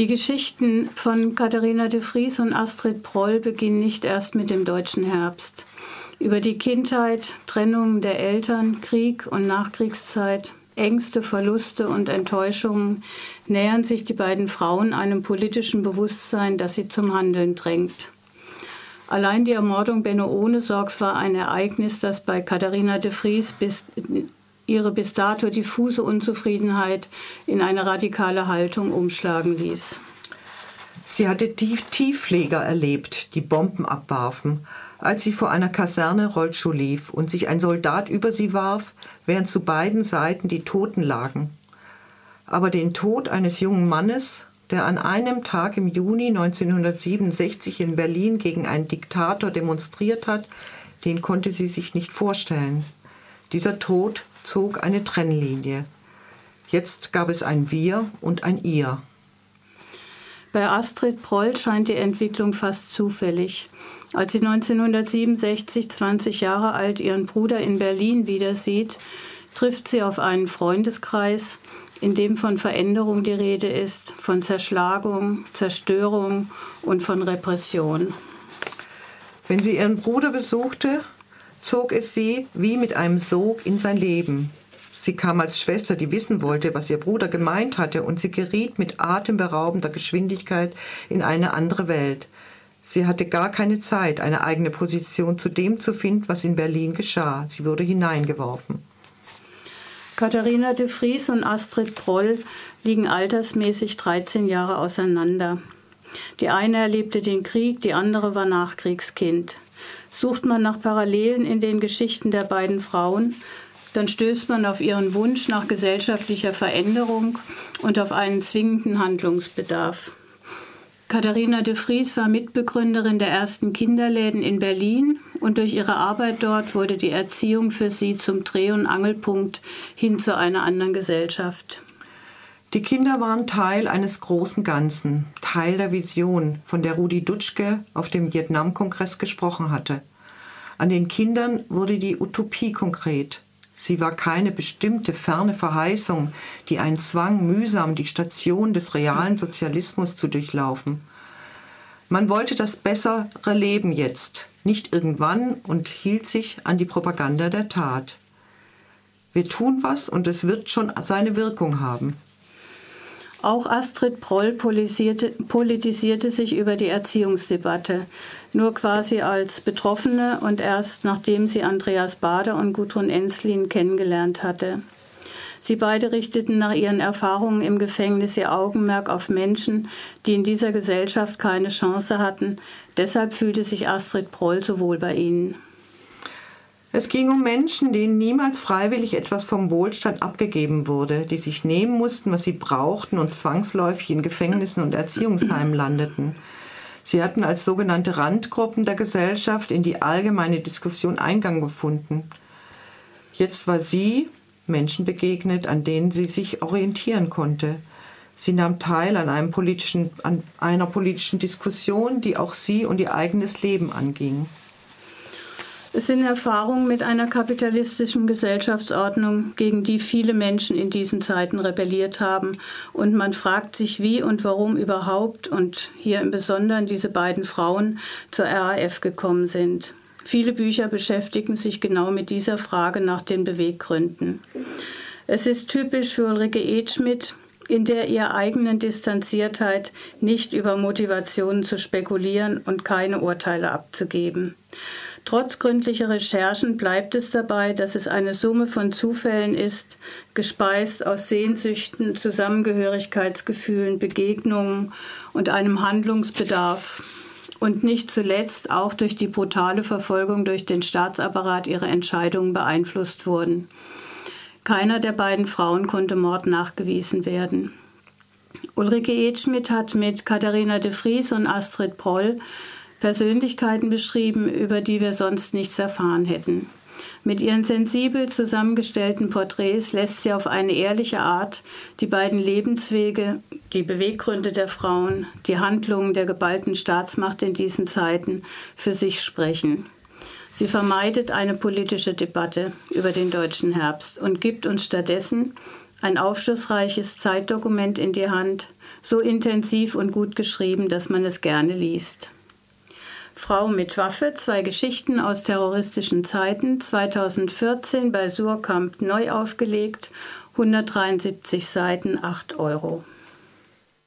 Die Geschichten von Katharina de Vries und Astrid Proll beginnen nicht erst mit dem deutschen Herbst. Über die Kindheit, Trennung der Eltern, Krieg und Nachkriegszeit, Ängste, Verluste und Enttäuschungen nähern sich die beiden Frauen einem politischen Bewusstsein, das sie zum Handeln drängt. Allein die Ermordung Benno Ohnesorgs war ein Ereignis, das bei Katharina de Vries bis, ihre bis dato diffuse Unzufriedenheit in eine radikale Haltung umschlagen ließ. Sie hatte Tief Tieffleger erlebt, die Bomben abwarfen, als sie vor einer Kaserne Rollschuh lief und sich ein Soldat über sie warf, während zu beiden Seiten die Toten lagen. Aber den Tod eines jungen Mannes der an einem Tag im Juni 1967 in Berlin gegen einen Diktator demonstriert hat, den konnte sie sich nicht vorstellen. Dieser Tod zog eine Trennlinie. Jetzt gab es ein Wir und ein Ihr. Bei Astrid Proll scheint die Entwicklung fast zufällig. Als sie 1967, 20 Jahre alt, ihren Bruder in Berlin wieder sieht, trifft sie auf einen Freundeskreis, in dem von Veränderung die Rede ist, von Zerschlagung, Zerstörung und von Repression. Wenn sie ihren Bruder besuchte, zog es sie wie mit einem Sog in sein Leben. Sie kam als Schwester, die wissen wollte, was ihr Bruder gemeint hatte, und sie geriet mit atemberaubender Geschwindigkeit in eine andere Welt. Sie hatte gar keine Zeit, eine eigene Position zu dem zu finden, was in Berlin geschah. Sie wurde hineingeworfen. Katharina de Vries und Astrid Proll liegen altersmäßig 13 Jahre auseinander. Die eine erlebte den Krieg, die andere war Nachkriegskind. Sucht man nach Parallelen in den Geschichten der beiden Frauen, dann stößt man auf ihren Wunsch nach gesellschaftlicher Veränderung und auf einen zwingenden Handlungsbedarf. Katharina de Vries war Mitbegründerin der ersten Kinderläden in Berlin und durch ihre Arbeit dort wurde die Erziehung für sie zum Dreh- und Angelpunkt hin zu einer anderen Gesellschaft. Die Kinder waren Teil eines großen Ganzen, Teil der Vision, von der Rudi Dutschke auf dem Vietnam-Kongress gesprochen hatte. An den Kindern wurde die Utopie konkret. Sie war keine bestimmte ferne Verheißung, die einen zwang, mühsam die Station des realen Sozialismus zu durchlaufen. Man wollte das bessere Leben jetzt, nicht irgendwann und hielt sich an die Propaganda der Tat. Wir tun was und es wird schon seine Wirkung haben. Auch Astrid Proll politisierte, politisierte, sich über die Erziehungsdebatte, nur quasi als Betroffene und erst nachdem sie Andreas Bader und Gudrun Enslin kennengelernt hatte. Sie beide richteten nach ihren Erfahrungen im Gefängnis ihr Augenmerk auf Menschen, die in dieser Gesellschaft keine Chance hatten. Deshalb fühlte sich Astrid Proll so wohl bei ihnen. Es ging um Menschen, denen niemals freiwillig etwas vom Wohlstand abgegeben wurde, die sich nehmen mussten, was sie brauchten und zwangsläufig in Gefängnissen und Erziehungsheimen landeten. Sie hatten als sogenannte Randgruppen der Gesellschaft in die allgemeine Diskussion Eingang gefunden. Jetzt war sie Menschen begegnet, an denen sie sich orientieren konnte. Sie nahm teil an, einem politischen, an einer politischen Diskussion, die auch sie und ihr eigenes Leben anging. Es sind Erfahrungen mit einer kapitalistischen Gesellschaftsordnung, gegen die viele Menschen in diesen Zeiten rebelliert haben. Und man fragt sich, wie und warum überhaupt und hier im Besonderen diese beiden Frauen zur RAF gekommen sind. Viele Bücher beschäftigen sich genau mit dieser Frage nach den Beweggründen. Es ist typisch für Ulrike Edschmidt, in der ihrer eigenen Distanziertheit nicht über Motivationen zu spekulieren und keine Urteile abzugeben. Trotz gründlicher Recherchen bleibt es dabei, dass es eine Summe von Zufällen ist, gespeist aus Sehnsüchten, Zusammengehörigkeitsgefühlen, Begegnungen und einem Handlungsbedarf und nicht zuletzt auch durch die brutale Verfolgung durch den Staatsapparat ihre Entscheidungen beeinflusst wurden. Keiner der beiden Frauen konnte Mord nachgewiesen werden. Ulrike Edschmidt hat mit Katharina de Vries und Astrid Proll Persönlichkeiten beschrieben, über die wir sonst nichts erfahren hätten. Mit ihren sensibel zusammengestellten Porträts lässt sie auf eine ehrliche Art die beiden Lebenswege, die Beweggründe der Frauen, die Handlungen der geballten Staatsmacht in diesen Zeiten für sich sprechen. Sie vermeidet eine politische Debatte über den deutschen Herbst und gibt uns stattdessen ein aufschlussreiches Zeitdokument in die Hand, so intensiv und gut geschrieben, dass man es gerne liest. Frau mit Waffe, zwei Geschichten aus terroristischen Zeiten, 2014 bei Surkamp neu aufgelegt, 173 Seiten, 8 Euro.